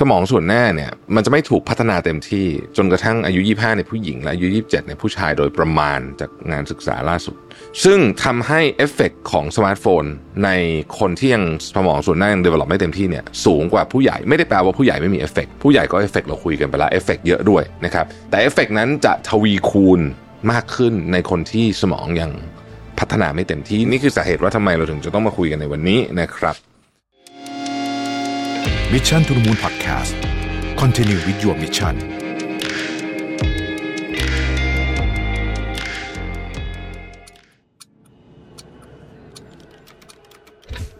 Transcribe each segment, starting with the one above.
สมองส่วนหน้าเนี่ยมันจะไม่ถูกพัฒนาเต็มที่จนกระทั่งอายุ 25 ในผู้หญิง และอายุ 27 ในผู้ชายโดยประมาณจากงานศึกษาล่าสุด ซึ่งทำให้เอฟเฟกของสมาร์ทโฟน ในคนที่ยังสมองส่วนหน้ายัง develop ไม่เต็มที่เนี่ยสูงกว่าผู้ใหญ่ไม่ได้แปลว่าผู้ใหญ่ไม่มีเอฟเฟกผู้ใหญ่ก็เอฟเฟกเราคุยกันไปแล้วเอฟเฟกเยอะด้วยนะครับแต่เอฟเฟกนั้นจะทวีคูณมากขึ้นในคนที่สมองยังพัฒนาไม่เต็มที่นี่คือสาเหตุว่าทำไมเราถึงจะต้องมาคุยกันในวันนี้นะครับ Mission to the Moon Podcast Continue with your mission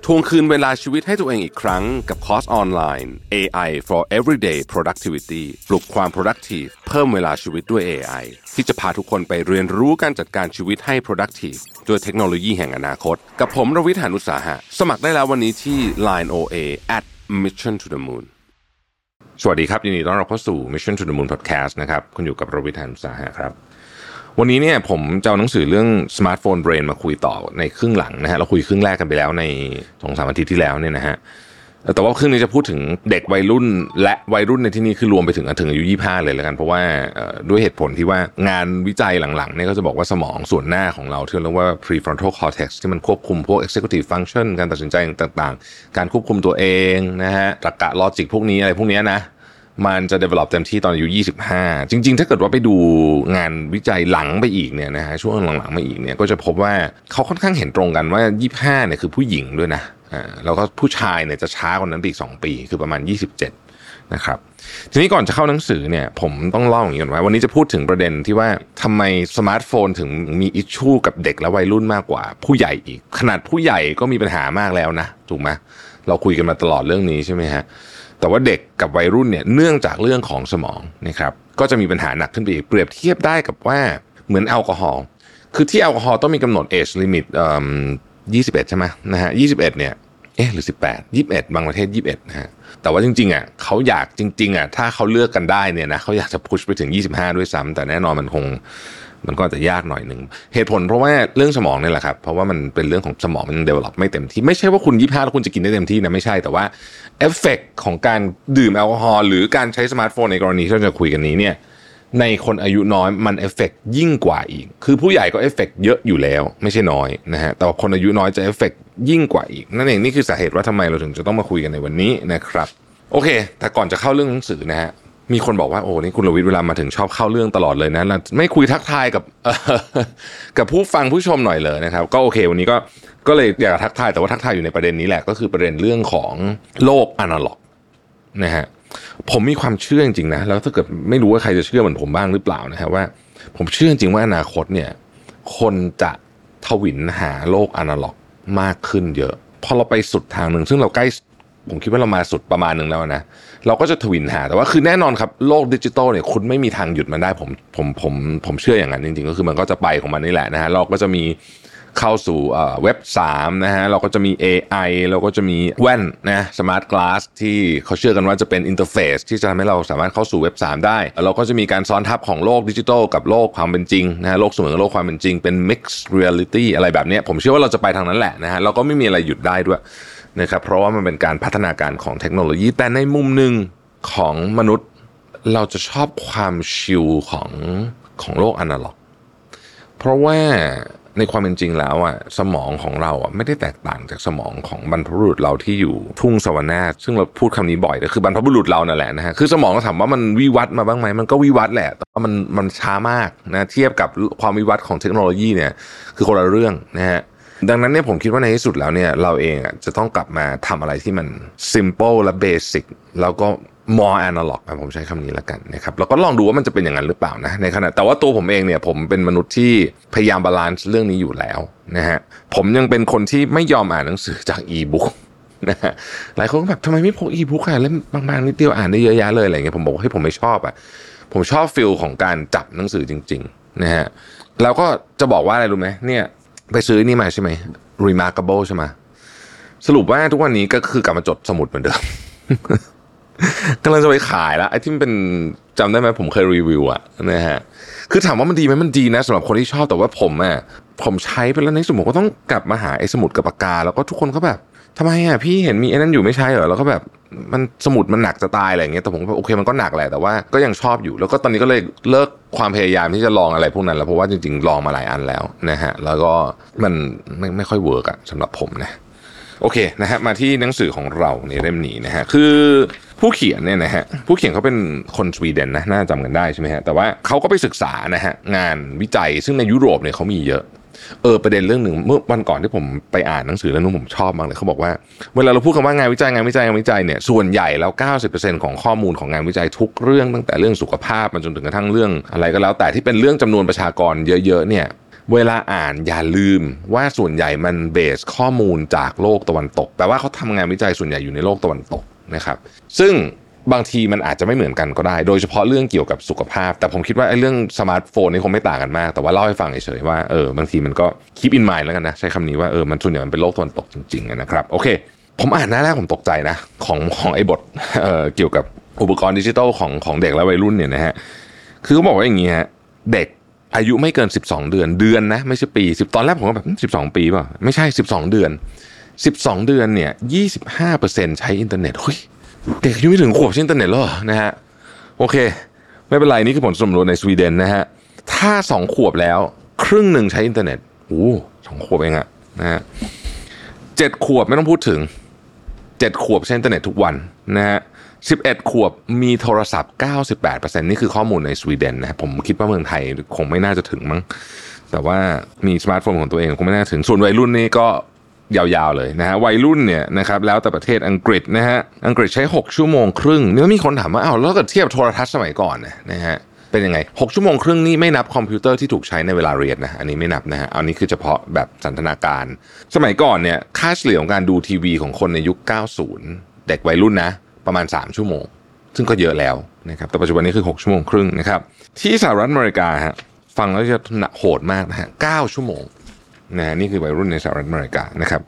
ทวงคืนเวลาชีวิตให้ตัวเองอีกครั้งกับคอร์สออนไลน์ AI for Everyday Productivity ปลุกความ productive เพิ่มเวลาชีวิตด้วย AI ที่จะพาทุกคนไปเรียนรู้การจัดการชีวิตให้ productive ด้วยเทคโนโลยีแห่งอนาคต กับผมรวิศ หาญอุตสาหะ สมัครได้แล้ววันนี้ที่ Line OA at Mission to the Moon สวัสดีครับ ยินดีต้อนรับเข้าสู่ Mission to the Moon Podcast นะครับ คุณอยู่กับรวิศ หาญอุตสาหะครับ วันนี้เนี่ยผมจะเอาหนังสือเรื่อง Smartphone Brain มาคุยต่อในครึ่งหลังนะฮะเราคุยครึ่งแรกกันไปแล้วในสองสามอาทิตย์ที่แล้วเนี่ยนะฮะ แต่ว่าครึ่งนี้จะพูดถึงเด็กวัยรุ่น และวัยรุ่นในที่นี้คือรวมไปถึงถึงอายุ25เลยแล้วกัน เพราะว่าด้วยเหตุผลที่ว่างานวิจัยหลังๆเนี่ยก็จะบอกว่าสมองส่วนหน้าของเราที่เรียกว่า prefrontal cortex ที่มันควบคุมพวก executive function การตัดสินใจต่างๆ การควบคุมตัวเองนะฮะตรรกะ logic พวกนี้อะไรพวกนี้นะ มันจะ develop เต็มที่ตอนอายุ 25 จริง ๆ ถ้าเกิดว่าไปดูงานวิจัยหลังไปอีกเนี่ยนะฮะช่วงหลังๆมาอีกเนี่ยก็จะพบว่าเขาค่อนข้างเห็นตรงกันว่า 25เนี่ยคือผู้หญิงด้วยนะอ่าแล้วก็ผู้ชายเนี่ยจะช้ากว่านั้นอีก 2 ปี คือประมาณ 27 นะครับทีนี้ก่อนจะเข้าหนังสือเนี่ยผมต้องเล่าอย่างนี้ก่อนว่าวันนี้จะพูดถึงประเด็นที่ว่าทำไมสมาร์ทโฟนถึงมี issue กับเด็กและวัยรุ่นมากกว่า ผู้ใหญ่อีก ขนาดผู้ใหญ่ก็มีปัญหามากแล้วนะถูกไหมเราคุยกันมาตลอดเรื่องนี้ใช่ไหมฮะ แต่ว่าเด็กกับวัยรุ่นเนี่ยเนื่องจากเรื่องของสมองนะครับก็จะมีปัญหาหนักขึ้นไปอีกเปรียบเทียบได้กับว่าเหมือนแอลกอฮอล์คือที่แอลกอฮอล์ต้องมีกำหนด age limit เอ่อยี่สิบเอ็ดใช่ไหมนะฮะยี่สิบเอ็ดเนี่ยเอ๊ะหรือสิบแปดยี่สิบเอ็ดบางประเทศยี่สิบเอ็ดนะฮะแต่ว่าจริงๆอะเขาอยากจริงๆอะถ้าเขาเลือกกันได้เนี่ยนะเขาอยากจะ push ไปถึง25ด้วยซ้ำแต่แน่นอนมันคง มันก็จะยากหน่อยหนึ่งเหตุผลเพราะว่าเรื่องสมองนี่แหละครับเพราะว่ามันเป็นเรื่องของสมองมัน develop ไม่เต็มที่ไม่ใช่ว่าคุณยี่ห้าแล้วคุณจะกินได้เต็มที่นะไม่ใช่แต่ว่าเอฟเฟกของการดื่มแอลกอฮอล์หรือการใช้สมาร์ทโฟนในกรณีที่เราจะคุยกันนี้เนี่ยในคนอายุน้อยมันเอฟเฟกยิ่งกว่าอีก คือผู้ใหญ่ก็เอฟเฟกเยอะอยู่แล้ว ไม่ใช่น้อยนะฮะแต่ว่าคนอายุน้อยจะเอฟเฟกยิ่งกว่าอีก นั่นเองนี่คือสาเหตุว่าทำไมเราถึงจะต้องมาคุยกันในวันนี้นะครับ โอเค แต่ก่อนจะเข้าเรื่องหนังสือนะฮะ มีคนบอกว่าโอ้นี่คุณลวิทย์เวลามาถึงชอบเข้าเรื่องตลอดเลยนะเราไม่คุยทักทายกับกับผู้ฟังผู้ชมหน่อยเลยนะครับ ก็โอเค วันนี้ก็ก็เลยอยากทักทายแต่ว่าทักทายอยู่ในประเด็นนี้แหละก็คือประเด็นเรื่องของโลกอนาล็อกนะฮะผมมีความเชื่อจริงๆนะแล้วถ้าเกิดไม่รู้ว่าใครจะเชื่อเหมือนผมบ้างหรือเปล่านะฮะว่า ผมเชื่อจริงว่าอนาคตเนี่ย คนจะทวินหาโลกอนาล็อกมากขึ้นเยอะพอเราไปสุดทางหนึ่งซึ่งเราใกล้ ผมคิดว่าเรามาสุดประมาณหนึ่งแล้วนะ เราก็จะถวิลหา แต่ว่าคือแน่นอนครับโลกดิจิตอลเนี่ยคุณไม่มีทางหยุดมันได้ผมผมผมผมเชื่ออย่างนั้นจริงๆ ก็คือมันก็จะไปของมันนี่แหละนะฮะเราก็จะมีเข้าสู่เว็บ3นะฮะเราก็จะมี AI เราก็จะมีแว่นนะ smart glass ที่เขาเชื่อกันว่าจะเป็น interface ที่จะทำให้เราสามารถเข้าสู่เว็บ 3 ได้ เราก็จะมีการซ้อนทับของโลกดิจิทัลกับโลกความเป็นจริงนะฮะโลกเสมือนกับโลกความเป็นจริงเป็น mixed reality อะไรแบบนี้ผมเชื่อว่าเราจะไปทางนั้นแหละนะฮะเราก็ไม่มีอะไรหยุดได้ด้วย นะครับเพราะว่ามันเป็นการพัฒนาการของเทคโนโลยี แต่ในมุมหนึ่งของมนุษย์เราจะชอบความชิลของของโลกอนาล็อก เพราะว่าในความเป็นจริงแล้วอะสมองของเราอะไม่ได้แตกต่างจากสมองของบรรพบุรุษเราที่อยู่ทุ่งสวรรค์ซึ่งเราพูดคำนี้บ่อยก็คือบรรพบุรุษเรานั่นแหละนะฮะคือสมองเราถามว่ามันวิวัฒน์มาบ้างไหมมันก็วิวัฒน์แหละแต่ว่ามันมันช้ามากนะเทียบกับความวิวัฒน์ของเทคโนโลยีเนี่ยคือคนละเรื่องนะฮะ ดังนั้นเนี่ยผมคิดว่าในที่สุดแล้วเนี่ยเราเองอะจะต้องกลับมาทำอะไรที่มัน simple และ basic แล้วก็ more analog ผมใช้คำนี้แล้วกันนะครับแล้วก็ลองดูว่ามันจะเป็นอย่างนั้นหรือเปล่านะในขณะแต่ว่าตัวผมเองเนี่ยผมเป็นมนุษย์ที่พยายาม balance เรื่องนี้อยู่แล้วนะฮะผมยังเป็นคนที่ไม่ยอมอ่านหนังสือจากอีบุ๊กนะฮะหลายคนก็แบบทำไมไม่พกอีบุ๊กอะเล่มบางๆนิดเดียวอ่านได้เยอะแยะเลยอะไรเงี้ยผมบอกว่าให้ผมไม่ชอบอะผมชอบฟิลของการจับหนังสือจริง ๆ นะฮะแล้วก็จะบอกว่าอะไรรู้ไหมเนี่ย ไปซื้อนี่มาใช่ไหม remarkable ใช่ไหมสรุปว่าทุกวันนี้ก็คือกลับมาจดสมุดเหมือนเดิมกำลังจะไปขายแล้วไอ้ที่มันเป็นจำได้ไหมผมเคยรีวิวอะนะฮะคือถามว่ามันดีไหมมันดีนะสำหรับคนที่ชอบแต่ว่าผมอะผมใช้ไปแล้วในสมุดก็ต้องกลับมาหาไอ้สมุดกับปากกา แล้วก็ทุกคนก็แบบ ทำไมอะพี่เห็นมีไอ้นั่นอยู่ไม่ใช่เหรอแล้วก็แบบมันสมุดมันหนักจะตายอะไรอย่างเงี้ยแต่ผมโอเคมันก็หนักแหละแต่ว่าก็ยังชอบอยู่ แล้วก็ตอนนี้ก็เลยเลิกความพยายามที่จะลองอะไรพวกนั้นแล้วเพราะว่าจริงๆลองมาหลายอันแล้วนะฮะแล้วก็มันไม่ไม่ค่อย work อะสำหรับผมนะโอเคนะฮะมาที่หนังสือของเราในเล่มนี้นะฮะคือผู้เขียนเนี่ยนะฮะผู้เขียนเขาเป็นคนสวีเดนนะน่าจะจำกันได้ใช่ไหมฮะแต่ว่าเขาก็ไปศึกษานะฮะงานวิจัยซึ่งในยุโรปเนี่ยเขามีเยอะ เออประเด็นเรื่องหนึ่งเมื่อวันก่อนที่ผมไปอ่านหนังสือเรื่องนึงผมชอบมากเลยเขาบอกว่า เวลาเราพูดคำว่างานวิจัยงานวิจัยงานวิจัยเนี่ยส่วนใหญ่แล้ว 90%ของข้อมูลของงานวิจัยทุกเรื่องตั้งแต่เรื่องสุขภาพมาจนถึงกระทั่งเรื่อง อะไรก็แล้ว แต่ที่เป็นเรื่องจำนวนประชากรเยอะๆเนี่ยเวลาอ่านอย่าลืมว่าส่วนใหญ่มันเบสข้อมูลจากโลกตะวันตกแปลว่าเขาทำงานวิจัยส่วนใหญ่อยู่ในโลกตะวันตกนะครับ ซึ่ง บางทีมันอาจจะไม่เหมือนกันก็ได้ โดยเฉพาะเรื่องเกี่ยวกับสุขภาพ แต่ผมคิดว่าไอ้เรื่องสมาร์ทโฟนนี่คงไม่ต่างกันมาก แต่ว่าเล่าให้ฟังเฉยๆว่าเออบางทีมันก็คิด in mind แล้วกันนะ ใช้คำนี้ว่าเออมันส่วนใหญ่มันเป็นโลกตะวันตกจริงๆนะครับโอเค ผมอ่านหน้าแรกผมตกใจนะของของไอ้บทเอ่อเกี่ยวกับอุปกรณ์ดิจิทัลของของเด็กและวัยรุ่นเนี่ยนะฮะคือเขาบอกว่าอย่างงี้ฮะเด็กอายุไม่เกิน 12 เดือนเดือนนะไม่ใช่ปี10ตอนแรกผมก็แบบ12 ปีป่ะไม่ใช่ 12 เดือน 12 เดือนเนี่ย25%ใช้อินเทอร์เน็ตเฮ้ย เด็กอายุไม่ถึงขวบใช้อินเทอร์เน็ตแล้วเหรอนะฮะโอเค ไม่เป็นไรนี่คือผลสำรวจในสวีเดนนะฮะถ้า2ขวบแล้วครึ่งหนึ่งใช้อินเทอร์เน็ตโอ้สองขวบเองอะนะฮะเจ็ดขวบไม่ต้องพูดถึงเจ็ดขวบใช้อินเทอร์เน็ตทุกวันนะฮะสิบเอ็ดขวบมีโทรศัพท์ 98%นี่คือข้อมูลในสวีเดนนะผมคิดว่าเมืองไทยคงไม่น่าจะถึงมั้งแต่ว่ามีสมาร์ทโฟนของตัวเองคงไม่น่าถึงส่วนวัยรุ่นนี่ก็ ยาวๆเลยนะฮะวัยรุ่นเนี่ยนะครับแล้วแต่ประเทศอังกฤษนะฮะอังกฤษใช้ 6 ชั่วโมงครึ่งนี่มีคนถามว่าเอ้าแล้วก็เทียบโทรทัศน์สมัยก่อนนะนะฮะเป็นยังไง 6 ชั่วโมงครึ่งนี่ไม่นับคอมพิวเตอร์ที่ถูกใช้ในเวลาเรียนนะอันนี้ไม่นับนะฮะอันนี้คือเฉพาะแบบสันทนาการ สมัยก่อนเนี่ยค่าเฉลี่ยของการดูทีวีของคนในยุค 90 เด็กวัยรุ่นนะประมาณ 3 ชั่วโมง ซึ่งก็เยอะแล้วนะครับแต่ปัจจุบันนี้คือ 6 ชั่วโมงครึ่งนะครับที่สหรัฐอเมริกาฮะฟังแล้วจะโหดมากนะฮะ9ชั่วโมง นะนี่คือวัยรุ่นในสหรัฐอเมริกานะครับ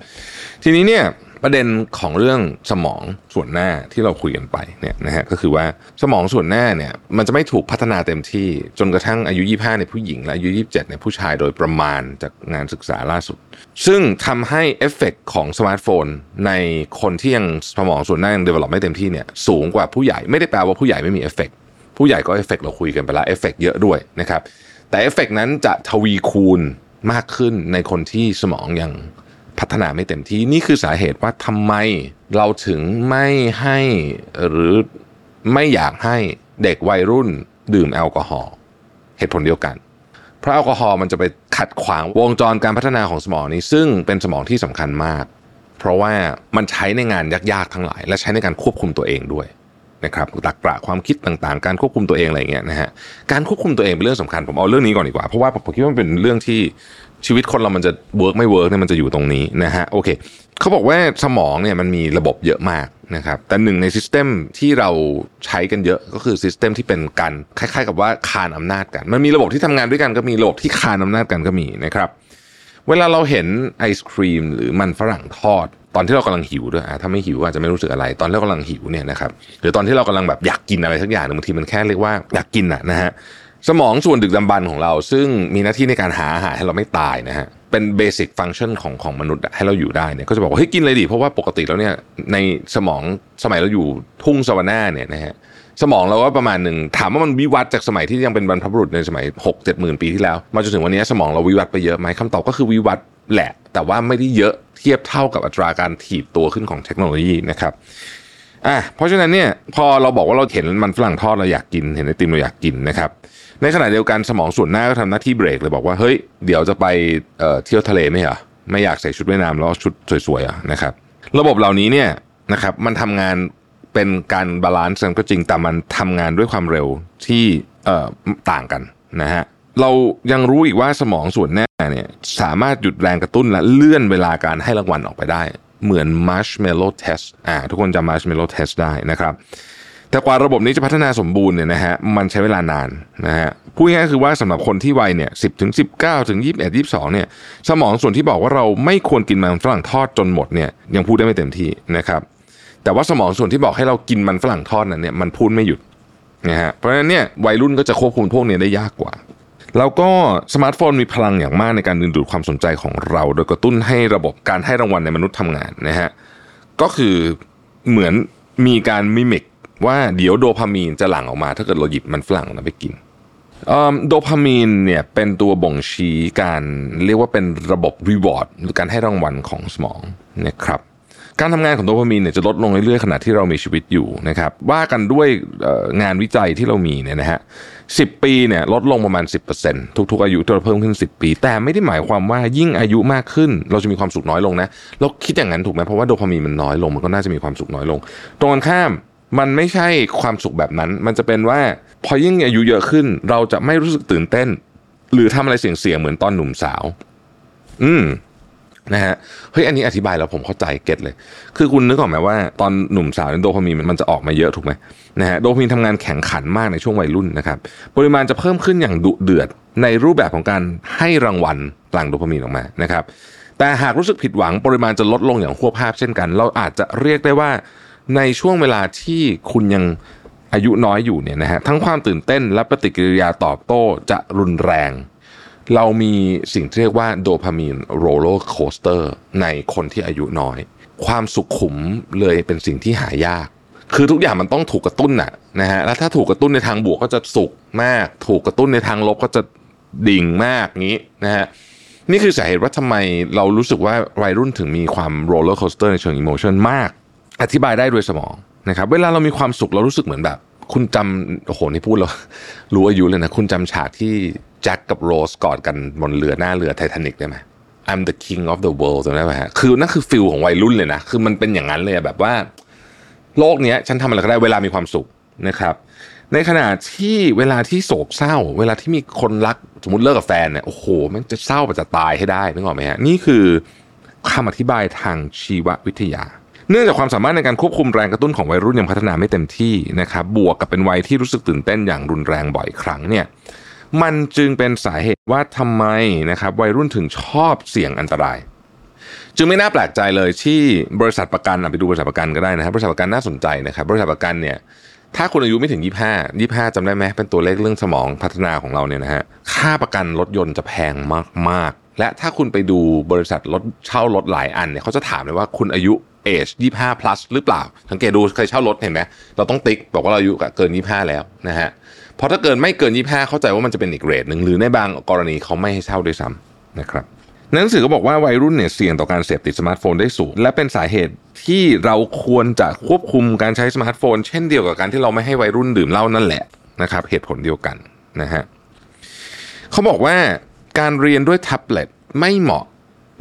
ทีนี้เนี่ยประเด็นของเรื่องสมองส่วนหน้าที่เราคุยกันไปเนี่ยนะฮะก็คือว่าสมองส่วนหน้าเนี่ยมันจะไม่ถูกพัฒนาเต็มที่จนกระทั่งอายุ 25 ในผู้หญิง และอายุ 27 ในผู้ชายโดยประมาณจากงานศึกษาล่าสุด ซึ่งทำให้เอฟเฟกของสมาร์ทโฟน ในคนที่ยังสมองส่วนหน้ายัง develop ไม่เต็มที่เนี่ยสูงกว่าผู้ใหญ่ไม่ได้แปลว่าผู้ใหญ่ไม่มีเอฟเฟกผู้ใหญ่ก็เอฟเฟกเราคุยกันไปแล้วเอฟเฟกเยอะด้วยนะครับแต่เอฟเฟกนั้นจะทวีคูณ มากขึ้นในคนที่สมองยังพัฒนาไม่เต็มที่นี่คือสาเหตุว่าทำไมเราถึงไม่ให้หรือไม่อยากให้เด็กวัยรุ่นดื่มแอลกอฮอล์เหตุผลเดียวกัน เพราะแอลกอฮอล์มันจะไปขัดขวางวงจรการพัฒนาของสมองนี้ ซึ่งเป็นสมองที่สำคัญมาก เพราะว่ามันใช้ในงานยากๆทั้งหลาย และใช้ในการควบคุมตัวเองด้วย นะครับตักกระความคิดต่างๆ การควบคุมตัวเองอะไรเงี้ยนะฮะการควบคุมตัวเองเป็นเรื่องสำคัญผมเอาเรื่องนี้ก่อนดีกว่า เพราะว่าผมคิดว่ามันเป็นเรื่องที่ชีวิตคนเรามันจะ work ไม่ work เนี่ยมันจะอยู่ตรงนี้นะฮะโอเคเขาบอกว่าสมองเนี่ยมันมีระบบเยอะมากนะครับแต่หนึ่งใน system ที่เราใช้กันเยอะก็คือ system ที่เป็นการคล้ายๆ กับว่าคานอำนาจกัน มันมีระบบที่ทำงานด้วยกันก็มีระบบที่คานอำนาจกันก็มีนะครับเวลาเราเห็นไอศครีมหรือมันฝรั่งทอด ตอนที่เรากำลังหิวด้วยถ้าไม่หิวอาจจะไม่รู้สึกอะไร ตอนที่เรากำลังหิวเนี่ยนะครับหรือตอนที่เรากำลังแบบอยากกินอะไรสักอย่างบางทีมันแค่เรียกว่าอยากกินอะนะฮะสมองส่วนดึกดำบรรพ์ของเรา ซึ่งมีหน้าที่ในการหาอาหารให้เราไม่ตายนะฮะเป็น basic function ของของมนุษย์ให้เราอยู่ได้เนี่ยก็จะบอกว่าเฮ้ยกินเลยดิเพราะว่าปกติแล้วเนี่ยในสมองสมัยเราอยู่ทุ่งสะวันนาเนี่ยนะฮะสมองเราก็ประมาณหนึ่งถามว่ามันวิวัฒน์จากสมัยที่ยังเป็นบรรพบุรุษในสมัย6 7หมื่นปีที่แล้ว มาจนถึงวันนี้สมองเราวิวัฒน์ไปเยอะไหมคำตอบก็คือวิวัฒน์ แหละ แต่ว่าไม่ได้เยอะเทียบเท่ากับอัตราการถีบตัวขึ้นของเทคโนโลยีนะครับอะเพราะฉะนั้นเนี่ยพอเราบอกว่าเราเห็นมันฝรั่งทอดเราอยากกิน เห็นไอติมเราอยากกินนะครับในขณะเดียวกันสมองส่วนหน้าก็ทำหน้าที่เบรกเลยบอกว่าเฮ้ยเดี๋ยวจะไปเอ่อเที่ยวทะเลไหมเหรอไม่อยากใส่ชุดว่ายน้ำแล้วชุดสวยๆอะนะครับ ระบบเหล่านี้เนี่ยนะครับมันทำงานเป็นการ balance กันก็จริงแต่มันทำงานด้วยความเร็วที่เอ่อต่างกันนะฮะ เรายังรู้อีกว่าสมองส่วนหน้าเนี่ยสามารถหยุดแรงกระตุ้นและเลื่อนเวลาการให้รางวัลออกไปได้ เหมือน marshmallow test อ่าทุกคนจำ marshmallow test ได้นะครับ แต่กว่าระบบนี้จะพัฒนาสมบูรณ์เนี่ยนะฮะมันใช้เวลานานนะฮะพูดง่ายคือว่าสำหรับคนที่วัยเนี่ยสิบถึงสิบเก้าถึงยี่สิบเอ็ดยี่สิบสองเนี่ยสมองส่วนที่บอกว่าเราไม่ควรกินมันฝรั่งทอดจนหมดเนี่ยยังพูดได้ไม่เต็มที่นะครับแต่ว่าสมองส่วนที่บอกให้เรากินมันฝรั่งทอดนั้นเนี่ยมันพูดไม่หยุดนะฮะเพราะฉะนั้นเนี่ยวัยรุ่นก็จะควบคุมพวกนี้ได้ยากกว่า แล้วก็สมาร์ทโฟนมีพลังอย่างมากในการดึงดูดความสนใจของเรา โดยกระตุ้นให้ระบบการให้รางวัลในมนุษย์ทำงานนะฮะก็คือเหมือนมีการ mimic ว่าเดี๋ยวโดพามีนจะหลั่งออกมาถ้าเกิดเราหยิบมันฝรั่งนั้นไปกินโดพามีนเนี่ยเป็นตัวบ่งชี้การเรียกว่าเป็นระบบ reward หรือการให้รางวัลของสมองนะครับ การทำงานของโดพามีนเนี่ยจะลดลงเรื่อยๆขณะที่เรามีชีวิตอยู่นะครับว่ากันด้วยงานวิจัยที่เรามีเนี่ยนะฮะสิบปีเนี่ยลดลงประมาณ 10%ทุกๆอายุที่เราเพิ่มขึ้น 10 ปี แต่ไม่ได้หมายความว่ายิ่งอายุมากขึ้น เราจะมีความสุขน้อยลงนะเราคิดอย่างนั้นถูกไหมเพราะว่าโดพามีนมันน้อยลงมันก็น่าจะมีความสุขน้อยลง ตรงกันข้ามมันไม่ใช่ความสุขแบบนั้น มันจะเป็นว่าพอยิ่งอายุเยอะขึ้น เราจะไม่รู้สึกตื่นเต้น หรือทำอะไรเสี่ยงๆเหมือนตอนหนุ่มสาว อืม นะฮะเฮ้ยอันนี้อธิบายแล้วผมเข้าใจเก็ตเลย คือคุณนึกออกไหมว่าตอนหนุ่มสาวโดพามีนมันจะออกมาเยอะถูกไหมนะฮะโดพามีนทำงานแข่งขันมากในช่วงวัยรุ่นนะครับปริมาณจะเพิ่มขึ้นอย่างดุเดือดในรูปแบบของการให้รางวัลหลั่งโดพามีนออกมานะครับแต่หากรู้สึกผิดหวังปริมาณจะลดลงอย่างฮวบฮาบเช่นกัน เราอาจจะเรียกได้ว่าในช่วงเวลาที่คุณยังอายุน้อยอยู่เนี่ยนะฮะทั้งความตื่นเต้นและปฏิกิริยาตอบโต้จะรุนแรง เรามีสิ่งที่เรียกว่าโดพามีน roller coaster ในคนที่อายุน้อย ความสุขุมเลยเป็นสิ่งที่หายาก คือทุกอย่างมันต้องถูกกระตุ้นน่ะนะฮะแล้วถ้าถูกกระตุ้นในทางบวกก็จะสุขมาก ถูกกระตุ้นในทางลบก็จะดิ่งมากงี้นะฮะนี่คือสาเหตุว่าทำไมเรารู้สึกว่าวัยรุ่นถึงมีความ roller coaster ในเชิง emotion มาก อธิบายได้ด้วยสมองนะครับเวลาเรามีความสุขเรารู้สึกเหมือนแบบ คุณจำโอ้โหนี่พูดแล้วรู้อายุเลยนะ คุณจำฉากที่ แจ็คกับโรสกอดกันบนเรือหน้าเรือไททานิกได้ไหม I'm the king of the world จำได้ไหมฮะคือนั่นคือ feel ของวัยรุ่นเลยนะ คือมันเป็นอย่างนั้นเลยแบบว่า โลกนี้ฉันทำอะไรก็ได้เวลามีความสุขนะครับ ในขณะที่เวลาที่โศกเศร้า เวลาที่มีคนรักสมมติเลิกกับแฟนเนี่ยโอ้โหมันจะเศร้าไปจะตายให้ได้นึกออกไหมฮะนี่คือคำอธิบายทางชีววิทยา เนื่องจากความสามารถในการควบคุมแรงกระตุ้นของวัยรุ่นยังพัฒนาไม่เต็มที่นะครับบวกกับเป็นวัยที่รู้สึกตื่นเต้นอย่างรุนแรงบ่อยครั้งเนี่ย มันจึงเป็นสาเหตุว่าทำไมนะครับวัยรุ่นถึงชอบเสี่ยงอันตราย จึงไม่น่าแปลกใจเลยที่บริษัทประกันไปดูบริษัทประกันก็ได้นะครับบริษัทประกันน่าสนใจนะครับ บริษัทประกันเนี่ยถ้าคุณอายุไม่ถึง 25 25จำได้ไหมเป็นตัวเลขเรื่องสมองพัฒนาของเราเนี่ยนะฮะค่าประกันรถยนต์จะแพงมากๆ และถ้าคุณไปดูบริษัทรถเช่ารถหลายอันเนี่ยเขาจะถามเลยว่าคุณอายุเอช25 plus หรือเปล่าสังเกตดูใครเช่ารถเห็นไหมเราต้องติ๊กบอกว่าเราอายุเกิน 25 แล้วนะฮะ พราะถ้าเกินไม่เกิน 25 เข้าใจว่ามันจะเป็นอีกเรทหนึ่งหรือในบางกรณีเขาไม่ให้เช่าด้วยซ้ำนะครับหนังสือก็บอกว่าวัยรุ่นเนี่ยเสี่ยงต่อการเสพติดสมาร์ทโฟนได้สูง และเป็นสาเหตุที่เราควรจะควบคุมการใช้สมาร์ทโฟน เช่นเดียวกับการที่เราไม่ให้วัยรุ่นดื่มเหล้านั่นแหละนะครับเหตุผลเดียวกันนะฮะเขาบอกว่าการเรียนด้วยแท็บเล็ตไม่เหมาะ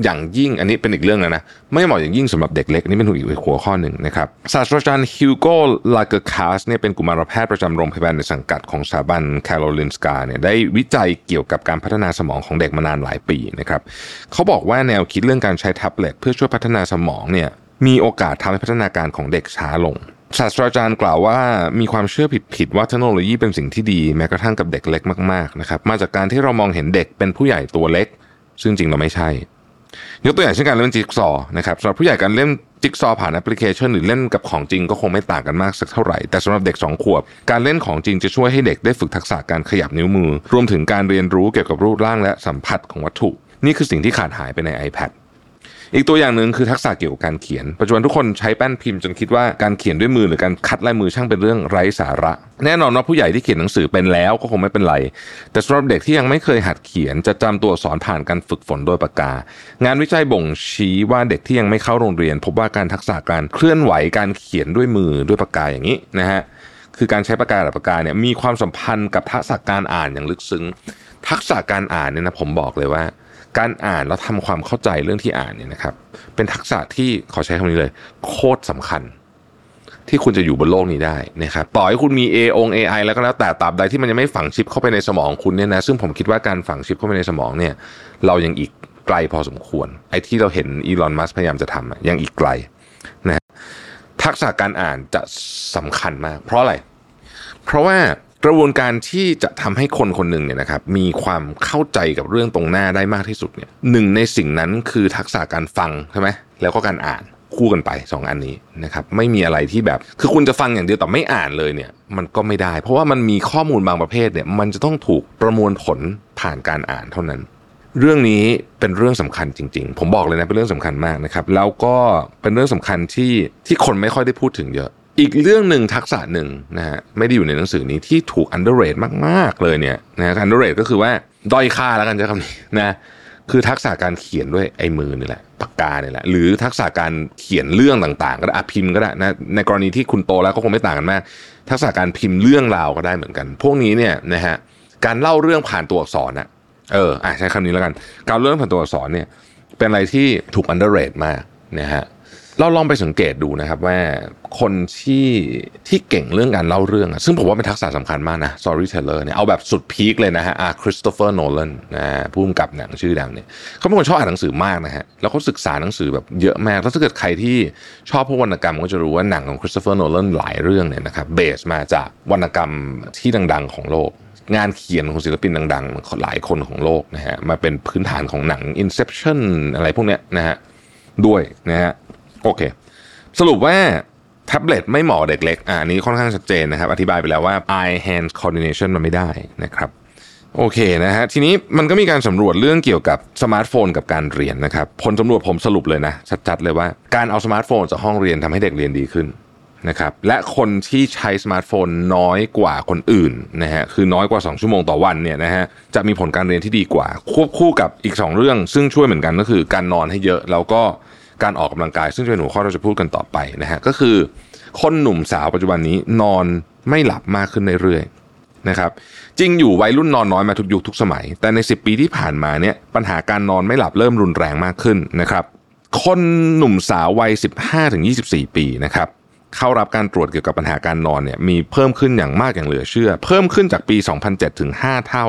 อย่างยิ่งอันนี้เป็นอีกเรื่องนะนะ ไม่เหมาะอย่างยิ่งสำหรับเด็กเล็กนี่เป็นอีกหัวข้อหนึ่งนะครับศาสตราจารย์ฮิวโก้ลาเกอร์ครานซ์เนี่ยเป็นกุมารแพทย์ประจำโรงพยาบาลในสังกัดของสถาบันแคโรลินสกาเนี่ยได้วิจัยเกี่ยวกับการพัฒนาสมองของเด็กมานานหลายปีนะครับเขาบอกว่าแนวคิดเรื่องการใช้แท็บเล็ตเพื่อช่วยพัฒนาสมองเนี่ยมีโอกาสทำให้พัฒนาการของเด็กช้าลงศาสตราจารย์กล่าวว่ามีความเชื่อผิดๆว่าเทคโนโลยีเป็นสิ่งที่ดีแม้กระทั่งกับเด็กเล็กมากๆนะครับมาจากการที่เรามองเห็นเด็กเป็นผู้ใหญ่ตัวเล็ก ซึ่งจริงเราไม่ใช่ ยกตัวอย่างเช่นการเล่นจิ๊กซอนะครับสำหรับผู้ใหญ่การเล่นจิ๊กซอผ่านแอปพลิเคชันหรือเล่นกับของจริงก็คงไม่ต่างกันมากสักเท่าไหร่ แต่สำหรับเด็ก 2 ขวบ การเล่นของจริงจะช่วยให้เด็กได้ฝึกทักษะการขยับนิ้วมือ รวมถึงการเรียนรู้เกี่ยวกับรูปร่างและสัมผัสของวัตถุ นี่คือสิ่งที่ขาดหายไปใน iPad อีกตัวอย่างหนึ่งคือทักษะเกี่ยวกับการเขียน ปัจจุบันทุกคนใช้แป้นพิมพ์จนคิดว่าการเขียนด้วยมือหรือการคัดลายมือช่างเป็นเรื่องไร้สาระ แน่นอนว่าผู้ใหญ่ที่เขียนหนังสือเป็นแล้วก็คงไม่เป็นไร แต่สำหรับเด็กที่ยังไม่เคยหัดเขียนจะจำตัวอักษรผ่านการฝึกฝนโดยปากกา งานวิจัยบ่งชี้ว่าเด็กที่ยังไม่เข้าโรงเรียน พบว่าการทักษะการเคลื่อนไหวการเขียนด้วยมือด้วยปากกาอย่างนี้นะฮะคือการใช้ปากกากับปากกาเนี่ยมีความสัมพันธ์กับทักษะการอ่านอย่างลึกซึ้ง ทักษะการอ่านเนี่ยนะผมบอกเลยว่า การอ่านแล้วทำความเข้าใจเรื่องที่อ่านเนี่ยนะครับ เป็นทักษะที่ขอใช้คำนี้เลย โคตรสำคัญ ที่คุณจะอยู่บนโลกนี้ได้นะครับต่อให้คุณมี A อง AI แล้วก็แล้วแต่ตราบใดที่มันยังไม่ฝังชิปเข้าไปในสมองคุณเนี่ยนะซึ่งผมคิดว่าการฝังชิปเข้าไปในสมองเนี่ย เรายังอีกไกลพอสมควร ไอ้ที่เราเห็นอีลอนมัสพยายามจะทำยังอีกไกลนะทักษะการอ่านจะสำคัญมาก เพราะอะไร เพราะว่า กระบวนการที่จะทำให้คนคนหนึ่งเนี่ยนะครับมีความเข้าใจกับเรื่องตรงหน้าได้มากที่สุดเนี่ยหนึ่งในสิ่งนั้นคือทักษะการฟังใช่ไหมแล้วก็การอ่านคู่กันไป 2 อันนี้นะครับไม่มีอะไรที่แบบ คือคุณจะฟังอย่างเดียวแต่ไม่อ่านเลยเนี่ยมันก็ไม่ได้ เพราะว่ามันมีข้อมูลบางประเภทเนี่ยมันจะต้องถูกประมวลผลผ่านการอ่านเท่านั้น เรื่องนี้เป็นเรื่องสำคัญจริง ๆ ผมบอกเลยนะเป็นเรื่องสำคัญมากนะครับแล้วก็เป็นเรื่องสำคัญที่ที่คนไม่ค่อยได้พูดถึงเยอะ อีกเรื่องหนึ่งทักษะหนึ่งนะฮะไม่ได้อยู่ในหนังสือนี้ที่ถูก underrate มาก ๆ เลยเนี่ยนะ underrate ก็คือว่าด้อยค่าแล้วกันใช้คำนี้นะคือทักษะการเขียนด้วยไอ้มือนี่แหละปากกาเนี่ยแหละหรือทักษะการเขียนเรื่องต่างๆ ก็ได้อะพิมพ์ก็ได้นะในกรณีที่คุณโตแล้วก็คงไม่ต่างกันมาก ทักษะการพิมพ์เรื่องราวก็ได้เหมือนกัน พวกนี้เนี่ยนะฮะการเล่าเรื่องผ่านตัวอักษรนะเอออะใช้คำนี้แล้วกัน การเล่าเรื่องผ่านตัวอักษรเนี่ยเป็นอะไรที่ถูก underrate มากนะฮะ เราลองไปสังเกตดูนะครับว่าคนที่ที่เก่งเรื่องการเล่าเรื่องซึ่งผมว่าเป็นทักษะสำคัญมากนะ storyteller เนี่ยเอาแบบสุด peak เลยนะฮะอาคริสโตเฟอร์โนแลนนะผู้กำกับหนังชื่อดังเนี่ยเขาเป็นคนชอบอ่านหนังสือมากนะฮะแล้วเขาศึกษาหนังสือแบบเยอะมากแล้วถ้าเกิดใครที่ชอบพวกวรรณกรรมก็จะรู้ว่าหนังของคริสโตเฟอร์โนแลนหลายเรื่องเนี่ยนะครับ base มาจากวรรณกรรมที่ดัง ๆ ของโลกงานเขียนของศิลปินดังๆ หลายคนของโลกนะฮะมาเป็นพื้นฐานของหนัง Inception อะไรพวกเนี้ยนะฮะด้วยนะฮะ โอเค สรุปว่าแท็บเล็ตไม่เหมาะเด็กเล็ก อ่านี้ค่อนข้างชัดเจนนะครับ อธิบายไปแล้วว่า eye hand coordination มันไม่ได้นะครับโอเคนะฮะทีนี้มันก็มีการสำรวจเรื่องเกี่ยวกับสมาร์ทโฟนกับการเรียนนะครับผลสำรวจผมสรุปเลยนะ ชัดๆเลยว่าการเอาสมาร์ทโฟนจากห้องเรียนทำให้เด็กเรียนดีขึ้นนะครับและคนที่ใช้สมาร์ทโฟนน้อยกว่าคนอื่นนะฮะคือน้อยกว่า 2 ชั่วโมงต่อวันเนี่ยนะฮะจะมีผลการเรียนที่ดีกว่า ควบคู่กับอีก 2 เรื่อง ซึ่งช่วยเหมือนกันก็คือการนอนให้เยอะแล้วก็ การออกกำลังกาย ซึ่งจะเป็นหัวข้อเราจะพูดกันต่อไปนะฮะก็คือ คนหนุ่มสาวปัจจุบันนี้นอนไม่หลับมากขึ้นเรื่อยๆนะครับจริงอยู่วัยรุ่นนอนน้อยมาทุกยุคทุกสมัย แต่ใน 10 ปีที่ผ่านมาเนี่ยปัญหาการนอนไม่หลับเริ่มรุนแรงมากขึ้นนะครับคนหนุ่มสาววัย 15-24 ปีนะครับเข้ารับการตรวจเกี่ยวกับปัญหาการนอนเนี่ยมีเพิ่มขึ้นอย่างมากอย่างเหลือเชื่อ เพิ่มขึ้นจากปี 2007 ถึง 5 เท่า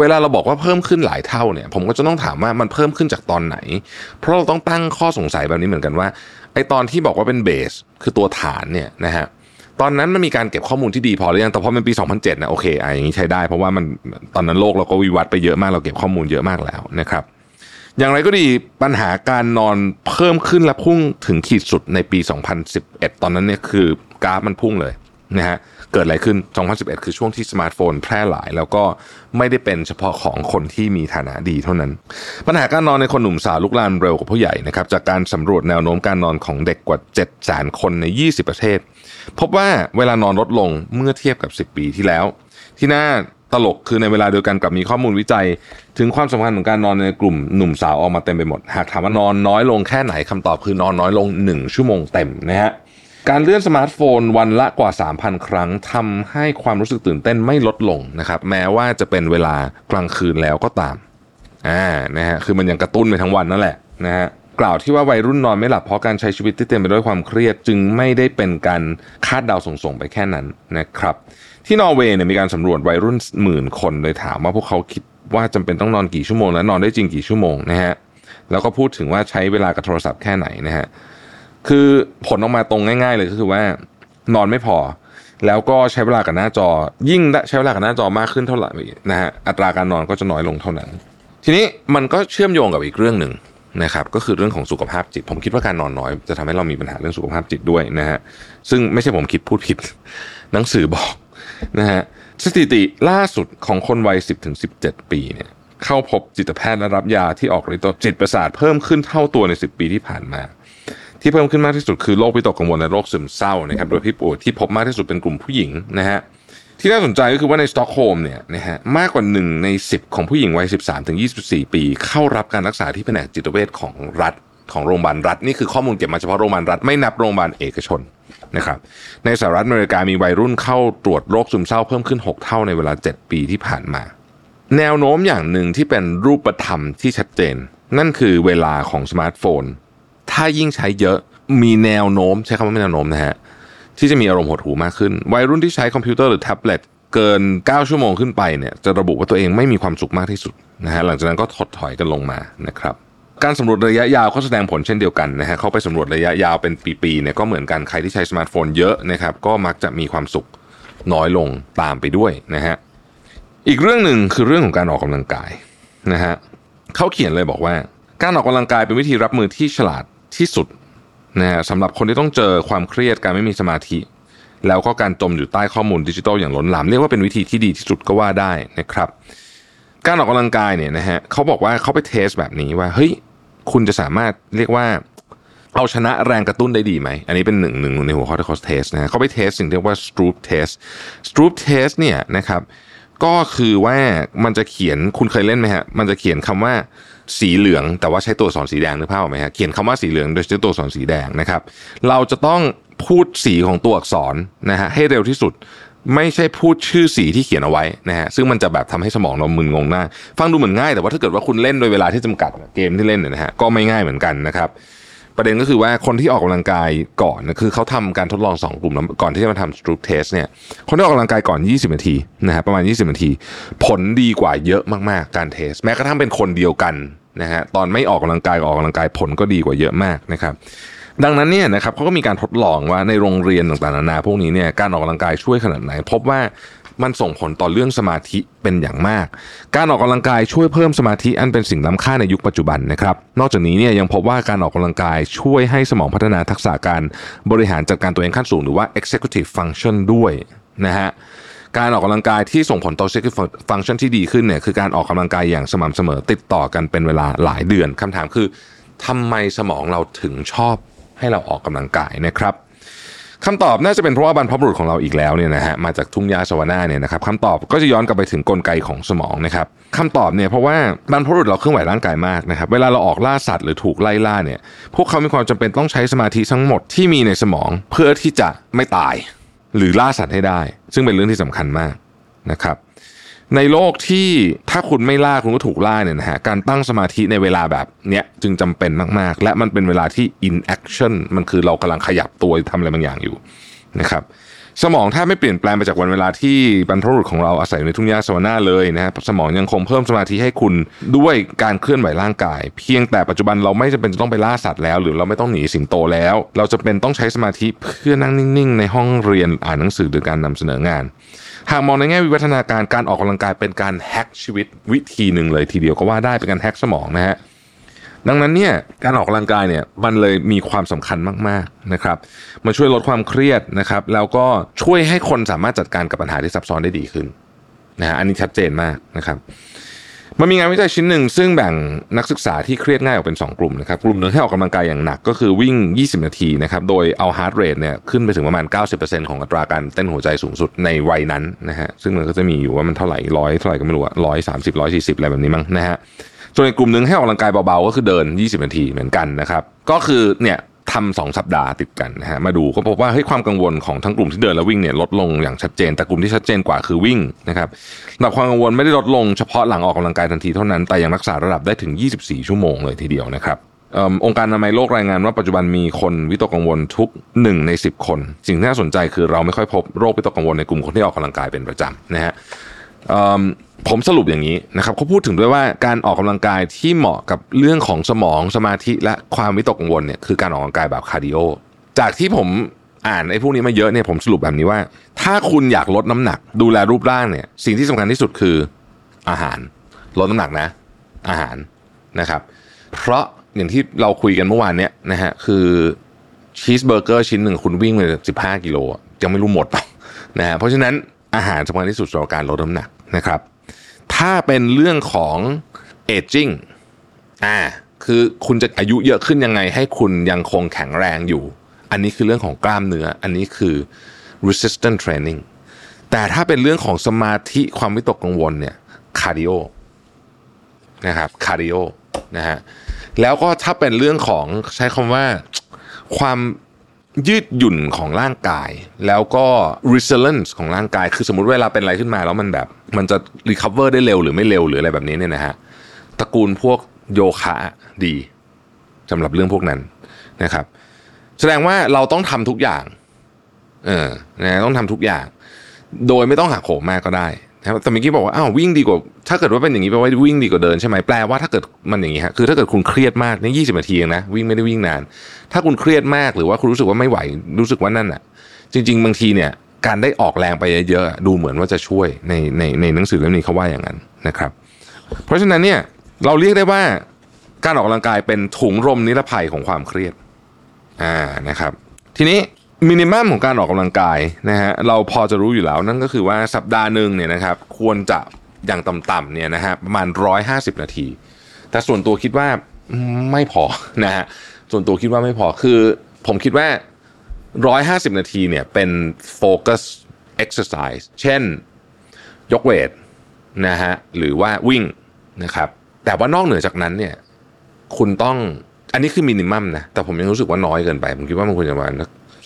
เวลาเราบอกว่าเพิ่มขึ้นหลายเท่าเนี่ยผมก็จะต้องถามว่ามันเพิ่มขึ้นจากตอนไหน เพราะเราต้องตั้งข้อสงสัยแบบนี้เหมือนกันว่าไอตอนที่บอกว่าเป็นเบสคือตัวฐานเนี่ยนะฮะตอนนั้นมันมีการเก็บข้อมูลที่ดีพอหรือยังแต่พอเป็นปี 2007นะโอเคอะอย่างนี้ใช้ได้ เพราะว่ามันตอนนั้นโลกเราก็วิวัฒน์ไปเยอะมากเราเก็บข้อมูลเยอะมากแล้วนะครับ อย่างไรก็ดีปัญหาการนอนเพิ่มขึ้นและพุ่งถึงขีดสุดในปี 2011 ตอนนั้นเนี่ยคือกราฟมันพุ่งเลยนะฮะ เกิดอะไรขึ้น 2011 คือช่วงที่สมาร์ทโฟนแพร่หลาย แล้วก็ไม่ได้เป็นเฉพาะของคนที่มีฐานะดีเท่านั้น ปัญหาการนอนในคนหนุ่มสาวลุกลามเร็วกว่าผู้ใหญ่นะครับจากการสำรวจแนวโน้มการนอนของเด็กกว่า 7 0 0 0 0คนใน 20 ประเทศ พบว่าเวลานอนลดลงเมื่อเทียบกับ 10 ปีที่แล้ว ที่น่าตลกคือในเวลาเดียวกันกับมีข้อมูลวิจัย ถึงความสำคัญของการนอนในกลุ่มหนุ่มสาวออกมาเต็มไปหมด หากถามว่านอนน้อยลงแค่ไหนคำตอบคือนอนน้อยลง 1 ชั่วโมงเต็มนะฮะ การเลื่อนสมาร์ทโฟนวันละกว่า 3,000 ครั้งทำให้ความรู้สึกตื่นเต้นไม่ลดลงนะครับ แม้ว่าจะเป็นเวลากลางคืนแล้วก็ตามอ่านะฮะคือมันยังกระตุ้นไปทั้งวันนั่นแหละนะฮะกล่าวที่ว่าวัยรุ่นนอนไม่หลับเพราะการใช้ชีวิตที่เต็มไปด้วยความเครียดจึงไม่ได้เป็นการคาดเดาส่งๆไปแค่นั้นนะครับ ที่นอร์เวย์เนี่ยมีการสำรวจวัยรุ่นหมื่นคนโดยถามว่าพวกเขาคิดว่าจำเป็นต้องนอนกี่ชั่วโมงและนอนได้จริงกี่ชั่วโมงนะฮะแล้วก็พูดถึงว่าใช้เวลากับโทรศัพท์แค่ไหนนะฮะ คือผลออกมาตรงง่าย ๆ เลยก็คือว่านอนไม่พอ แล้วก็ใช้เวลากับหน้าจอ ยิ่งใช้เวลากับหน้าจอมากขึ้นเท่าไหร่นะฮะอัตราการนอนก็จะน้อยลงเท่านั้น ทีนี้มันก็เชื่อมโยงกับอีกเรื่องหนึ่งนะครับก็คือเรื่องของสุขภาพจิต ผมคิดว่าการนอนน้อย จะทำให้เรามีปัญหาเรื่องสุขภาพจิตด้วยนะฮะซึ่งไม่ใช่ผมคิดพูดผิดหนังสือบอกนะฮะสถิติล่าสุดของคนวัย 10-17 ปีเนี่ยเข้าพบจิตแพทย์และรับยาที่ออกฤทธิ์ต่อจิตประสาทเพิ่มขึ้นเท่าตัวใน 10 ปีที่ผ่านมา ที่เพิ่มขึ้นมากที่สุดคือโรควิตกกังวลและโรคซึมเศร้านะครับโดยที่ป่วยที่พบมากที่สุดเป็นกลุ่มผู้หญิงนะฮะที่น่าสนใจก็คือว่าในสต็อกโฮล์มเนี่ยนะฮะมากกว่า1ใน 10 ของผู้หญิงวัย 13ถึง24 ปี เข้ารับการรักษาที่แผนกจิตเวชของรัฐของโรงพยาบาลรัฐนี่คือข้อมูลเก็บมาเฉพาะโรงพยาบาลรัฐไม่นับโรงพยาบาลเอกชนนะครับในสหรัฐอเมริกามีวัยรุ่นเข้าตรวจโรคซึมเศร้าเพิ่มขึ้น 6 เท่าในเวลา 7 ปีที่ผ่านมา แนวโน้มอย่างหนึ่งที่เป็นรูปธรรมที่ชัดเจน นั่นคือเวลาของสมาร์ทโฟน ถ้ายิ่งใช้เยอะมีแนวโน้ม ใช้คำว่าแนวโน้มนะฮะที่จะมีอารมณ์หดหูมากขึ้น วัยรุ่นที่ใช้คอมพิวเตอร์หรือแท็บเล็ตเกิน 9 ชั่วโมงขึ้นไปเนี่ยจะระบุว่าตัวเองไม่มีความสุขมากที่สุดนะฮะหลังจากนั้นก็ถดถอยกันลงมานะครับการสำรวจระยะยาวก็แสดงผลเช่นเดียวกันนะฮะเขาไปสำรวจระยะยาวเป็นปีๆเนี่ยก็เหมือนกันใครที่ใช้สมาร์ทโฟนเยอะนะครับก็มักจะมีความสุขน้อยลงตามไปด้วยนะฮะอีกเรื่องหนึ่งคือเรื่องของการออกกำลังกายนะฮะเขาเขียนเลยบอกว่า การออกกำลังกายเป็นวิธีรับมือที่ฉลาด ที่สุดนะฮะสำหรับคนที่ต้องเจอความเครียดการไม่มีสมาธิ แล้วก็การจมอยู่ใต้ข้อมูลดิจิทัลอย่างล้นหลาม เรียกว่าเป็นวิธีที่ดีที่สุดก็ว่าได้นะครับ การออกกำลังกายเนี่ยนะฮะเขาบอกว่าเขาไป test แบบนี้ว่าเฮ้ยคุณจะสามารถเรียกว่าเอาชนะแรงกระตุ้นได้ดีไหม อันนี้เป็นหนึ่งหนึ่งในหัวข้อที่เขาเทสนะฮะเขาไปเทสสิ่งที่เรียกว่า Stroop test Stroop test เนี่ยนะครับ ก็คือว่ามันจะเขียนคุณเคยเล่นไหมฮะ มันจะเขียนคำว่าสีเหลือง แต่ว่าใช้ตัวอักษรสีแดงนึกภาพออกไหมฮะเขียนคำว่าสีเหลืองโดยใช้ตัวอักษรสีแดงนะครับ เราจะต้องพูดสีของตัวอักษรนะฮะให้เร็วที่สุด ไม่ใช่พูดชื่อสีที่เขียนเอาไว้นะฮะซึ่งมันจะแบบทำให้สมองเรามึนงงหน้า ฟังดูเหมือนง่ายแต่ว่าถ้าเกิดว่าคุณเล่นโดยเวลาที่จำกัดเกมที่เล่นเนี่ยนะฮะก็ไม่ง่ายเหมือนกันนะครับ ประเด็นก็คือว่าคนที่ออกกำลังกายก่อนนะคือเขาทำการทดลอง 2 กลุ่มแล้วก่อนที่จะมาทำ Stroop test เนี่ยคนที่ออกกำลังกายก่อน 20 นาทีนะฮะประมาณ 20 นาที ผลดีกว่าเยอะมากๆการ test แม้กระทั่งเป็นคนเดียวกันนะฮะตอนไม่ออกกำลังกายกับออกกำลังกายผลก็ดีกว่าเยอะมากนะครับดังนั้นเนี่ยนะครับเขาก็มีการทดลองว่าในโรงเรียนต่างๆนานาพวกนี้เนี่ยการออกกำลังกายช่วยขนาดไหน พบว่า มันส่งผลต่อเรื่องสมาธิเป็นอย่างมาก การออกกำลังกายช่วยเพิ่มสมาธิอันเป็นสิ่งล้ำค่าในยุคปัจจุบันนะครับ นอกจากนี้เนี่ยยังพบว่าการออกกำลังกายช่วยให้สมองพัฒนาทักษะการบริหารจัดการตัวเองขั้นสูงหรือว่า executive function ด้วยนะฮะการออกกำลังกายที่ส่งผลต่อ executive function ที่ดีขึ้นเนี่ยคือการออกกำลังกายอย่างสม่ำเสมอติดต่อกันเป็นเวลาหลายเดือนคำถามคือทำไมสมองเราถึงชอบให้เราออกกำลังกายนะครับ คำตอบน่าจะเป็นเพราะว่าบรรพบุรุษของเราอีกแล้วเนี่ยนะฮะมาจากทุ่งหญ้าสวนาเนี่ยนะครับคำตอบก็จะย้อนกลับไปถึงกลไกของสมองนะครับคำตอบเนี่ยเพราะว่าบรรพบุรุษเราเคลื่อนไหวร่างกายมากนะครับเวลาเราออกล่าสัตว์หรือถูกไล่ล่าเนี่ยพวกเขามีความจำเป็นต้องใช้สมาธิทั้งหมดที่มีในสมองเพื่อที่จะไม่ตาย หรือล่าสัตว์ให้ได้ ซึ่งเป็นเรื่องที่สำคัญมากนะครับ ในโลกที่ถ้าคุณไม่ล่าคุณก็ถูกล่าเนี่ยนะฮะการตั้งสมาธิในเวลาแบบเนี้ยจึงจำเป็นมากๆ และมันเป็นเวลาที่ in action มันคือเรากำลังขยับตัวทำอะไรบางอย่างอยู่นะครับสมองถ้าไม่เปลี่ยนแปลงไปจากวันเวลาที่บรรพบุรุษของเราอาศัยในทุ่งหญ้าสวานาเลยนะฮะสมองยังคงเพิ่มสมาธิให้คุณด้วยการเคลื่อนไหวร่างกาย เพียงแต่ปัจจุบันเราไม่จำเป็นจะต้องไปล่าสัตว์แล้ว หรือเราไม่ต้องหนีสิงโตแล้ว เราจะเป็นต้องใช้สมาธิเพื่อนั่งนิ่ง ๆ ในห้องเรียนอ่านหนังสือหรือการนำเสนองาน หากมองในแง่วิวัฒนาการการออกกำลังกายเป็นการแฮ็กชีวิตวิธีหนึ่งเลยทีเดียวก็ว่าได้เป็นการแฮ็กสมองนะฮะดังนั้นเนี่ยการออกกำลังกายเนี่ยมันเลยมีความสำคัญมากๆนะครับมันช่วยลดความเครียดนะครับ แล้วก็ช่วยให้คนสามารถจัดการกับปัญหาที่ซับซ้อนได้ดีขึ้นนะฮะอันนี้ชัดเจนมากนะครับ มันมีงานวิจัยชิ้นหนึ่งซึ่งแบ่งนักศึกษาที่เครียดง่ายออกเป็น 2 กลุ่มนะครับกลุ่มหนึ่งให้ออกกำลังกายอย่างหนักก็คือวิ่ง 20 นาทีนะครับโดยเอา heart rate เนี่ยขึ้นไปถึงประมาณ 90%ของอัตราการเต้นหัวใจสูงสุดในวัยนั้นนะฮะซึ่งมันก็จะมีอยู่ว่ามันเท่าไหร่ร้อยเท่าไหร่ก็ไม่รู้อะร้อยสามสิบร้อยสี่สิบอะไรแบบนี้มั้งนะฮะส่วนอีกกลุ่มหนึ่งให้ออกกำลังกายเบาๆก็คือเดิน 20 นาทีเหมือนกันนะครับก็คือเนี่ย ทำสองสัปดาห์ติดกันนะฮะมาดูก็พบว่าเฮ้ยความกังวลของทั้งกลุ่มที่เดินและวิ่งเนี่ยลดลงอย่างชัดเจน แต่กลุ่มที่ชัดเจนกว่าคือวิ่งนะครับระดับความกังวลไม่ได้ลดลงเฉพาะหลังออกกำลังกายทันทีเท่านั้นแต่ยังรักษาระดับได้ถึง 24 ชั่วโมงเลยทีเดียวนะครับอองค์การอนามัยโลกรายงานว่าปัจจุบันมีคนวิตกกังวลทุก 1 ใน 10 คน สิ่งที่น่าสนใจคือเราไม่ค่อยพบโรควิตกกังวลในกลุ่มคนที่ออกกำลังกายเป็นประจำนะฮะ ผมสรุปอย่างนี้นะครับเขาพูดถึงด้วยว่าการออกกำลังกายที่เหมาะกับเรื่องของสมองสมาธิและความวิตกกังวลเนี่ยคือการออกกำลังกายแบบคาร์ดิโอจากที่ผมอ่านไอ้พวกนี้มาเยอะเนี่ยผมสรุปแบบนี้ว่า ถ้าคุณอยากลดน้ำหนัก ดูแลรูปร่างเนี่ย สิ่งที่สำคัญที่สุดคืออาหารลดน้ำหนักนะ อาหารนะครับ เพราะอย่างที่เราคุยกันเมื่อวานเนี้ยนะฮะคือชีสเบอร์เกอร์ชิ้นหนึ่งคุณวิ่งไปสิบห้ากิโลยังไม่รู้หมดหรอกนะฮะเพราะฉะนั้นอาหารสำคัญที่สุดสำหรับการลดน้ำหนักนะครับ ถ้าเป็นเรื่องของเอจจิ้งอ่าคือคุณจะอายุเยอะขึ้นยังไง ให้คุณยังคงแข็งแรงอยู่ อันนี้คือเรื่องของกล้ามเนื้อ อันนี้คือ resistant training แต่ถ้าเป็นเรื่องของสมาธิความวิตกกังวลเนี่ยคาร์ดิโอนะครับคาร์ดิโอนะฮะแล้วก็ถ้าเป็นเรื่องของใช้คำว่าความ ยืดหยุ่นของร่างกาย แล้วก็ resilience ของร่างกาย คือสมมติเวลาเป็นอะไรขึ้นมาแล้วมันแบบ มันจะ recover ได้เร็วหรือไม่เร็วหรืออะไรแบบนี้เนี่ยนะฮะตระกูลพวกโยคะดีสำหรับเรื่องพวกนั้นนะครับ แสดงว่าเราต้องทำทุกอย่าง เออนะต้องทำทุกอย่าง โดยไม่ต้องหักโหมมากก็ได้ แต่เมื่อกี้บอกว่าอ้าววิ่งดีกว่าถ้าเกิดว่าเป็นอย่างนี้แปลว่าวิ่งดีกว่าเดินใช่ไหมแปลว่าถ้าเกิดมันอย่างนี้ฮะคือถ้าเกิดคุณเครียดมากนี่ยี่สิบนาทีเองนะวิ่งไม่ได้วิ่งนาน ถ้าคุณเครียดมากหรือว่าคุณรู้สึกว่าไม่ไหวรู้สึกว่านั่นอะ จริง ๆ บางทีเนี่ยการได้ออกแรงไปเยอะๆดูเหมือนว่าจะช่วยในในในหนังสือเล่มนี้เขาว่าอย่างนั้นนะครับ เพราะฉะนั้นเนี่ยเราเรียกได้ว่าการออกกำลังกายเป็นถุงลมนิรภัยของความเครียดอ่านะครับ ทีนี้ มินิมัมของการออกกำลังกายนะฮะเราพอจะรู้อยู่แล้วนั่นก็คือว่าสัปดาห์หนึ่งเนี่ยนะครับควรจะอย่างต่ำๆเนี่ยนะฮะประมาณ 150 นาที แต่ส่วนตัวคิดว่าไม่พอนะฮะส่วนตัวคิดว่าไม่พอคือผมคิดว่า 150 นาทีเนี่ยเป็นโฟกัสเอ็กซ์ไซส์เช่นยกเวทนะฮะหรือว่าวิ่งนะครับแต่ว่านอกเหนือจากนั้นเนี่ยคุณต้องอันนี้คือ minimum นะแต่ผมยังรู้สึกว่าน้อยเกินไป ผมคิดว่ามันควรจะประมาณ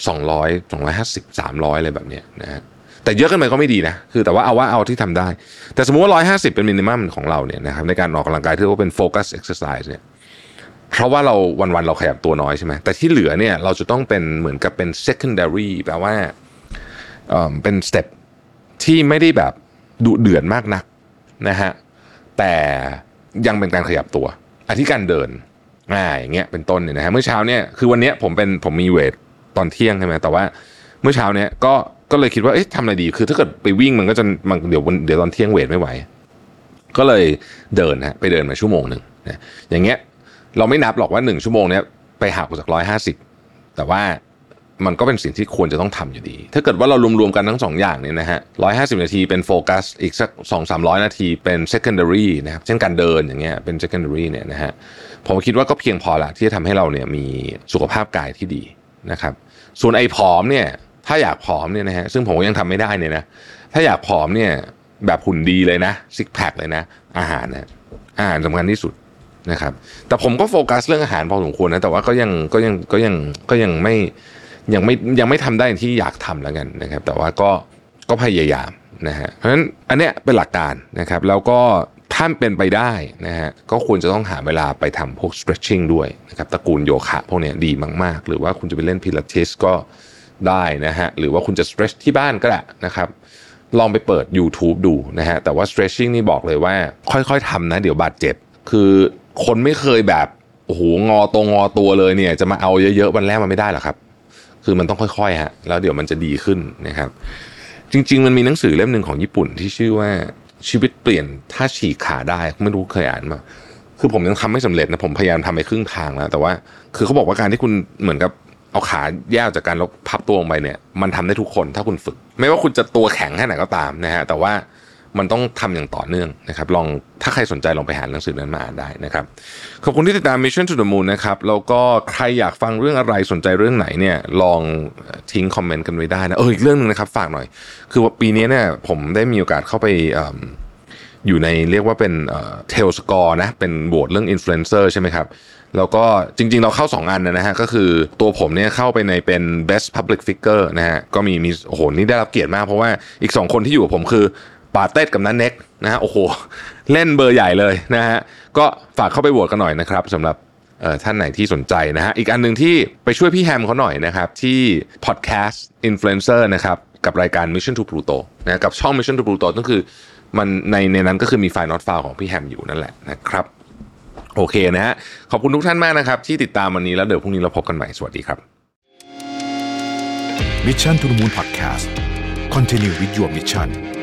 สองร้อยสองร้อยห้าสิบสามร้อยอะไรแบบเนี้ยนะฮะแต่เยอะเกินไปก็ไม่ดีนะ คือแต่ว่าเอาว่าเอาที่ทำได้ แต่สมมุติว่าร้อยห้าสิบเป็น minimum ของเราเนี่ยนะครับในการออกกำลังกายที่ว่าเป็น focus exercise เนี่ยเพราะว่าเราวันๆเราขยับตัวน้อยใช่ไหมแต่ที่เหลือเนี่ยเราจะต้องเป็นเหมือนกับเป็น secondary แปลว่าเอ่อเป็น stepที่ไม่ได้แบบดุเดือดมากนักนะฮะแต่ยังเป็นการขยับตัวอาทิการเดินอ่าอย่างเงี้ยเป็นต้นเนี่ยนะฮะเมื่อเช้าเนี่ยคือวันเนี้ยผมเป็นผมมีเวท ตอนเที่ยงใช่ไหมแต่ว่าเมื่อเช้าเนี่ยก็ก็เลยคิดว่าเอ๊ะทำอะไรดี คือถ้าเกิดไปวิ่งมันก็จะมันเดี๋ยวเดี๋ยวตอนเที่ยงเวทไม่ไหว ก็เลยเดินฮะไปเดินมาชั่วโมงหนึ่งนะอย่างเงี้ยเราไม่นับหรอกว่าหนึ่งชั่วโมงเนี้ยไปหักจากร้อยห้าสิบแต่ว่ามันก็เป็นสิ่งที่ควรจะต้องทำอยู่ดี ถ้าเกิดว่าเรารวมๆกันทั้งสองอย่างเนี่ยนะฮะร้อยห้าสิบนาทีเป็นโฟกัส อีกสักสองสามร้อยนาทีเป็น secondary นะครับ เช่นการเดินอย่างเงี้ยเป็น secondary เนี่ยนะฮะ ผมคิดว่าก็เพียงพอละที่จะทำให้เราเนี่ยมีสุขภาพกายที่ดี นะครับ ส่วนไอ้ผอมเนี่ย ถ้าอยากผอมเนี่ยนะฮะซึ่งผมก็ยังทำไม่ได้เนี่ยนะถ้าอยากผอมเนี่ยแบบหุ่นดีเลยนะซิกแพคเลยนะ อาหารนะอาหารสำคัญที่สุดนะครับ แต่ผมก็โฟกัสเรื่องอาหารพอสมควรนะแต่ว่าก็ยังก็ยังก็ยังก็ยังไม่ยังไม่ยังไม่ทำได้ที่อยากทำแล้วกันนะครับ แต่ว่าก็ก็พยายามนะฮะเพราะฉะนั้นอันเนี้ยเป็นหลักการนะครับ แล้วก็ ถ้าเป็นไปได้นะฮะก็ควรจะต้องหาเวลาไปทำพวก stretching ด้วยนะครับตระกูลโยคะพวกนี้ดีมาก ๆ หรือว่าคุณจะไปเล่นพิลาทิสก็ได้นะฮะหรือว่าคุณจะ stretch ที่บ้านก็ได้นะครับ ลองไปเปิด YouTube ดูนะฮะแต่ว่า stretching นี่บอกเลยว่า ค่อยๆทำนะ เดี๋ยวบาดเจ็บ คือคนไม่เคยแบบโอ้โหงอตรงงอตัวเลยเนี่ย จะมาเอาเยอะๆวันแรกมันไม่ได้หรอกครับ คือมันต้องค่อยๆฮะแล้วเดี๋ยวมันจะดีขึ้นนะครับ จริง ๆ มันมีหนังสือเล่มหนึ่งของญี่ปุ่นที่ชื่อว่า ชีวิตเปลี่ยนถ้าฉีกขาได้ไม่รู้เคยอ่านมา คือผมยังทำไม่สำเร็จนะผมพยายามทำไปครึ่งทางแล้ว แต่ว่าคือเขาบอกว่าการที่คุณเหมือนกับเอาขาแยกจากการแล้วพับตัวลงไปเนี่ย มันทำได้ทุกคนถ้าคุณฝึก ไม่ว่าคุณจะตัวแข็งแค่ไหนก็ตามนะฮะแต่ว่า มันต้องทำอย่างต่อเนื่องนะครับ ลองถ้าใครสนใจลองไปหาหนังสือนั้นมาอ่านได้นะครับ ขอบคุณที่ติดตาม Mission to the Moon นะครับแล้วก็ใครอยากฟังเรื่องอะไรสนใจเรื่องไหนเนี่ยลองทิ้งคอมเมนต์กันไว้ได้นะเอออีกเรื่องหนึงนะครับฝากหน่อย คือว่าปีนี้เนี่ยผมได้มีโอกาสเข้าไปเอิ่มอยู่ในเรียกว่าเป็น Tellscore นะเป็นโหวตเรื่องอินฟลูเอนเซอร์ใช่ไหมครับแล้วก็จริงๆ เราเข้า 2 อันนะฮะก็คือตัวผมเนี่ยเข้าไปในเป็น best public figure นะฮะก็มีมีโอ้โหนี่ได้รับเกียรติมากเพราะว่าอีก 2 คนที่อยู่กับผมคือ ปาเต้กับนันเน็กนะฮะโอ้โห เล่นเบอร์ใหญ่เลยนะฮะก็ฝากเข้าไปโหวตกันหน่อยนะครับสำหรับท่านไหนที่สนใจนะฮะอีกอันหนึ่งที่ไปช่วยพี่แฮมเขาหน่อยนะครับ ที่ podcast influencer นะครับ กับรายการ Mission to Pluto นะกับช่อง Mission to Pluto ก็คือมันในในนั้นก็คือมีไฟล์ not file ของพี่แฮมอยู่นั่นแหละนะครับ โอเคนะฮะขอบคุณทุกท่านมากนะครับ ที่ติดตามวันนี้แล้วเดี๋ยวพรุ่งนี้เราพบกันใหม่ สวัสดีครับ Mission to the Moon Podcast Continue with your mission